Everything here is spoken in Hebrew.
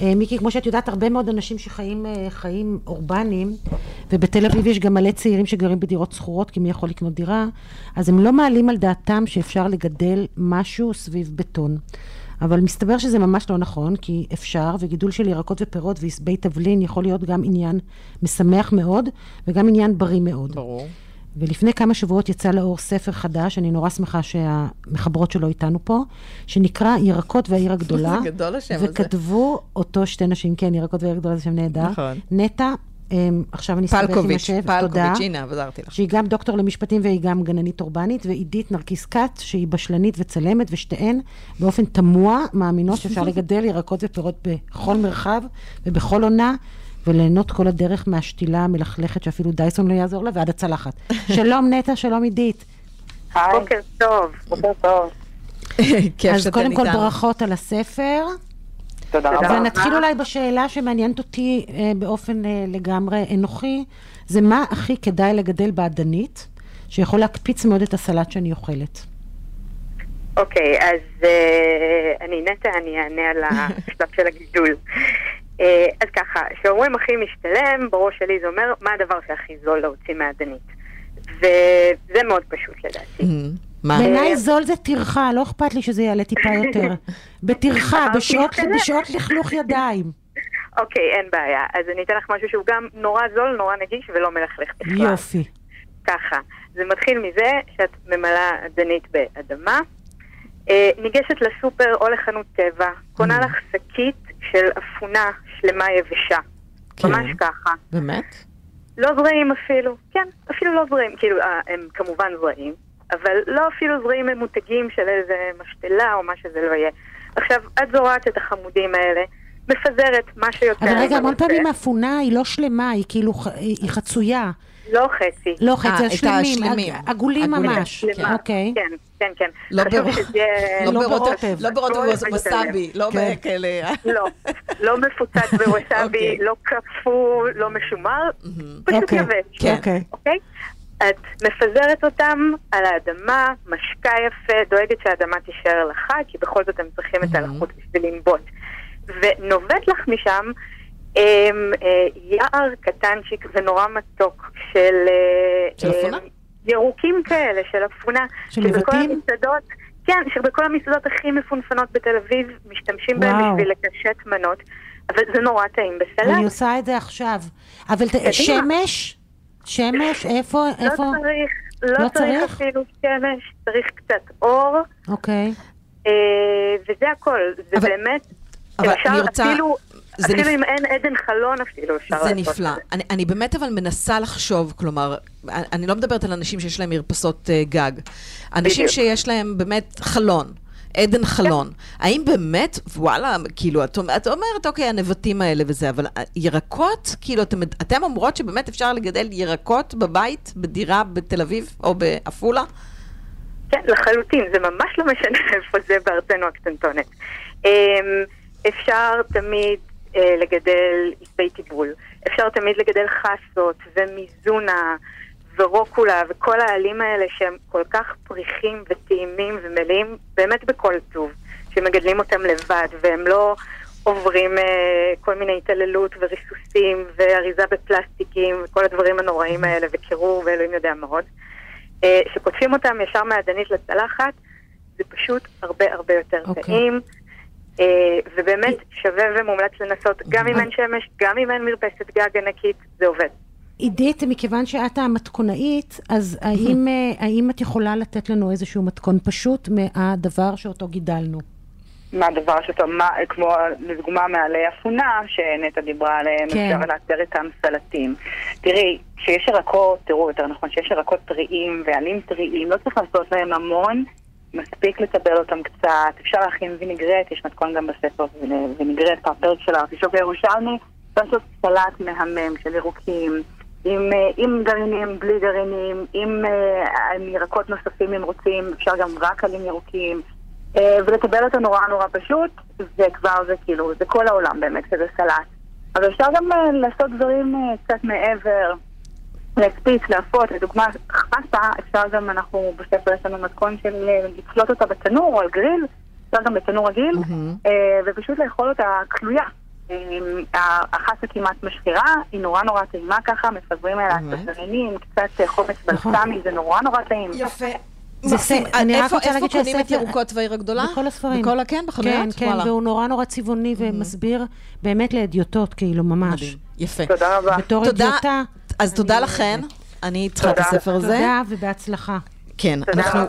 אה, מיקי, כמו שאת יודעת, הרבה מאוד אנשים שחיים אה, חיים אורבניים, ובתל אביב יש גם מלא צעירים שגרים בדירות שכורות, כי מי יכול לקנות דירה, אז הם לא מעלים על דעתם שאפשר לגדל משהו סביב בטון. אבל מסתבר שזה ממש לא נכון, כי אפשר, וגידול של ירקות ופירות ועשבי תבלין יכול להיות גם עניין משמח מאוד, וגם עניין בריא מאוד. ברור. ולפני כמה שבועות יצא לאור ספר חדש, אני נורא שמחה שהמחברות שלו איתנו פה, שנקרא ירקות והעיר הגדולה. זה גדול השם הזה. וכתבו אותו שתי נשים, כן, ירקות והעיר הגדולה זה שם נהדר. נכון. נטע, אמ, עכשיו אני אסתבך עם השם, תודה. פלקוביץ', הנה, עזרתי לך. שהיא גם דוקטור למשפטים והיא גם גננית אורבנית, ועידית נרקיס כץ, שהיא בשלנית וצלמת, ושתיהן באופן תמוה מאמינות שאפשר לגדל ירקות ופירות בכל מרחב ובכל עונה, וליהנות כל הדרך מהשתילה המלכלכת שאפילו דייסון לא יעזור לה, ועד הצלחת. שלום נטע, שלום עידית. בוקר טוב, בוקר טוב. כיף אז קודם כל. ברכות על הספר, תודה רבה. ונתחיל אולי בשאלה שמעניינת אותי אה, באופן אה, לגמרי אנוכי, זה מה הכי כדאי לגדל באדנית, שיכול להקפיץ מאוד את הסלט שאני אוכלת. אוקיי, אז אה, אני נטע, אני אענה על השלב של הגידול. אה, אז ככה, כשאומרים הכי משתלם, בראש שלי זה אומר מה הדבר שהכי זול להוציא מהאדנית. וזה מאוד פשוט לדעתי. מה? בעיניי זול זה טרחה, לא אכפת לי שזה יעלה טיפה יותר. בטרחה, בשעות- לכלוך ידיים. אוקיי, אין בעיה. אז אני אתן לך משהו שהוא גם נורא זול, נורא נגיש ולא מלכלך בכלל. יופי. ככה, זה מתחיל מזה שאת ממלאה אדנית באדמה, אה, ניגשת לסופר או לחנות טבע, קונה לך שקית של אפונה שלמה יבשה. כן. ממש ככה. באמת? לא זרעים אפילו, כן, אפילו לא זרעים, כאילו, אה, הם כמובן זרעים, אבל לא אפילו זרעים ממותגים של איזה משתלה או מה שזה לא יהיה. עכשיו, את זורעת את החמודים האלה, מפזרת מה שיותר. אבל רגע, המון. פעמים האפונה היא לא שלמה, היא כאילו, ח- היא חצויה. לא חצי. לא אה, חצי, השלמים. עג- עגולים. ממש. שלמה. אוקיי. כן, כן, כן. לא חשוב ברוב- שזה יהיה- לא לא ברוטב, ברוטב. לא ברוטב הכל וס- משתלם. וסאבי, לא כן. בכאלה. לא, לא מפוצץ בווסאבי, אוקיי. לא קפוא, לא משומר, פשוט אוקיי, יבש. כן. אוקיי. אוקיי? את מפזרת אותם על האדמה, משקה יפה, דואגת שהאדמה תישאר לך, כי בכל זאת הם צריכים את הלחות בשביל לנבוט. ונובט לך משם אמ, אה, יער קטנצ'יק ונורא מתוק של... אה, של אפונה? אה, ירוקים כאלה, של אפונה. של שבכל נבטים? המסעדות, כן, שבכל המסעדות הכי מפונפנות בתל אביב משתמשים בהם וואו. בשביל לקשט מנות, אבל זה נורא טעים בסלט. אני עושה את זה עכשיו. אבל ת-. שמש? שמש? איפה? לא איפה? צריך, לא לא צריך? אפילו שמש, צריך קצת אור, אוקיי. אה, וזה הכל. זה אבל- באמת, אבל אני רוצה- אפילו, אפילו נפ- אם אין עדן חלון אפילו אפשר זה לעשות נפלא. זה. אני, אני באמת אבל מנסה לחשוב, כלומר, אני אני לא מדברת על אנשים שיש להם מרפסות uh, גג. אנשים בדיוק. שיש להם באמת חלון. עדן חלון. האם באמת, וואלה, כאילו, את, את אומרת, אוקיי, הנבטים האלה וזה, אבל ה- ירקות, כאילו, אתם, אתם אומרות שבאמת אפשר לגדל ירקות בבית, בדירה בתל אביב או בעפולה? כן, לחלוטין, זה ממש לא משנה איפה זה בארצנו הקטנטונת. אמ, אפשר תמיד אה, לגדל עשבי טיבול, אפשר תמיד לגדל חסות ומיזונה ורוקולה וכל העלים האלה שהם כל כך פריחים וטעימים ומלאים באמת בכל טוב, שמגדלים אותם לבד והם לא עוברים אה, כל מיני התעללות וריסוסים ואריזה בפלסטיקים וכל הדברים הנוראים האלה וקירור ואלוהים יודע מה עוד. אה, שקוטפים אותם ישר מהאדנית לצלחת, זה פשוט הרבה הרבה יותר אוקיי. טעים. אה, ובאמת שווה ומומלץ לנסות, גם אם אין שמש, גם אם אין מרפסת גג ענקית, זה עובד. עידית, מכיוון שאת המתכונאית, אז האם, אה, האם את יכולה לתת לנו איזשהו מתכון פשוט מהדבר שאותו גידלנו? מה הדבר שאתה, מה, כמו לדוגמה מעלי אפונה, שנטע דיברה עליהם, כן. אפשר לאתר איתם סלטים. תראי, כשיש ירקות, תראו יותר נכון, כשיש ירקות טריים ועלים טריים, לא צריך לעשות להם המון, מספיק לטבל אותם קצת, אפשר להכין ויניגרט, יש מתכון גם בספר ויני- ויניגרט, הפרק של הארטישוק הירושלמי, לעשות סלט מהמם של ירוקים. עם, אה, עם גרעינים, בלי גרעינים, עם, אה, עם ירקות נוספים אם רוצים, אפשר גם רק עלים ירוקים. אה, ולטבל אותו נורא נורא פשוט, וכבר זה כאילו, זה כל העולם באמת, כזה סלט. אבל אפשר גם אה, לעשות דברים אה, קצת מעבר, להקפיץ, להפות, לדוגמה חסה, אפשר גם, אנחנו בספר יש לנו מתכון של אה, לצלות אותה בתנור או על גריל, אפשר גם בתנור רגיל, אה, ופשוט לאכול אותה קלויה. אמ, החסה כמעט משחירה, היא נורא נורא טעימה ככה, מפזרים עליה? ספרנים, קצת אה, חומץ נכון. בלסמי, זה נורא נורא טעים. יפה. זה מקסים. ספר- אני רק רוצה להגיד איפה קונים את שהספר- ירוקות והעיר הגדולה? בכל הספרים. בכל, ה- כן, בחנויות? כן, כן. והוא נורא נורא צבעוני ומסביר באמת לאדיוטות, כאילו, ממש. יפה. תודה רבה. בתור תודה. אז תודה לכן. אני איתך את. הספר הזה. תודה ובהצלחה. כן, אנחנו...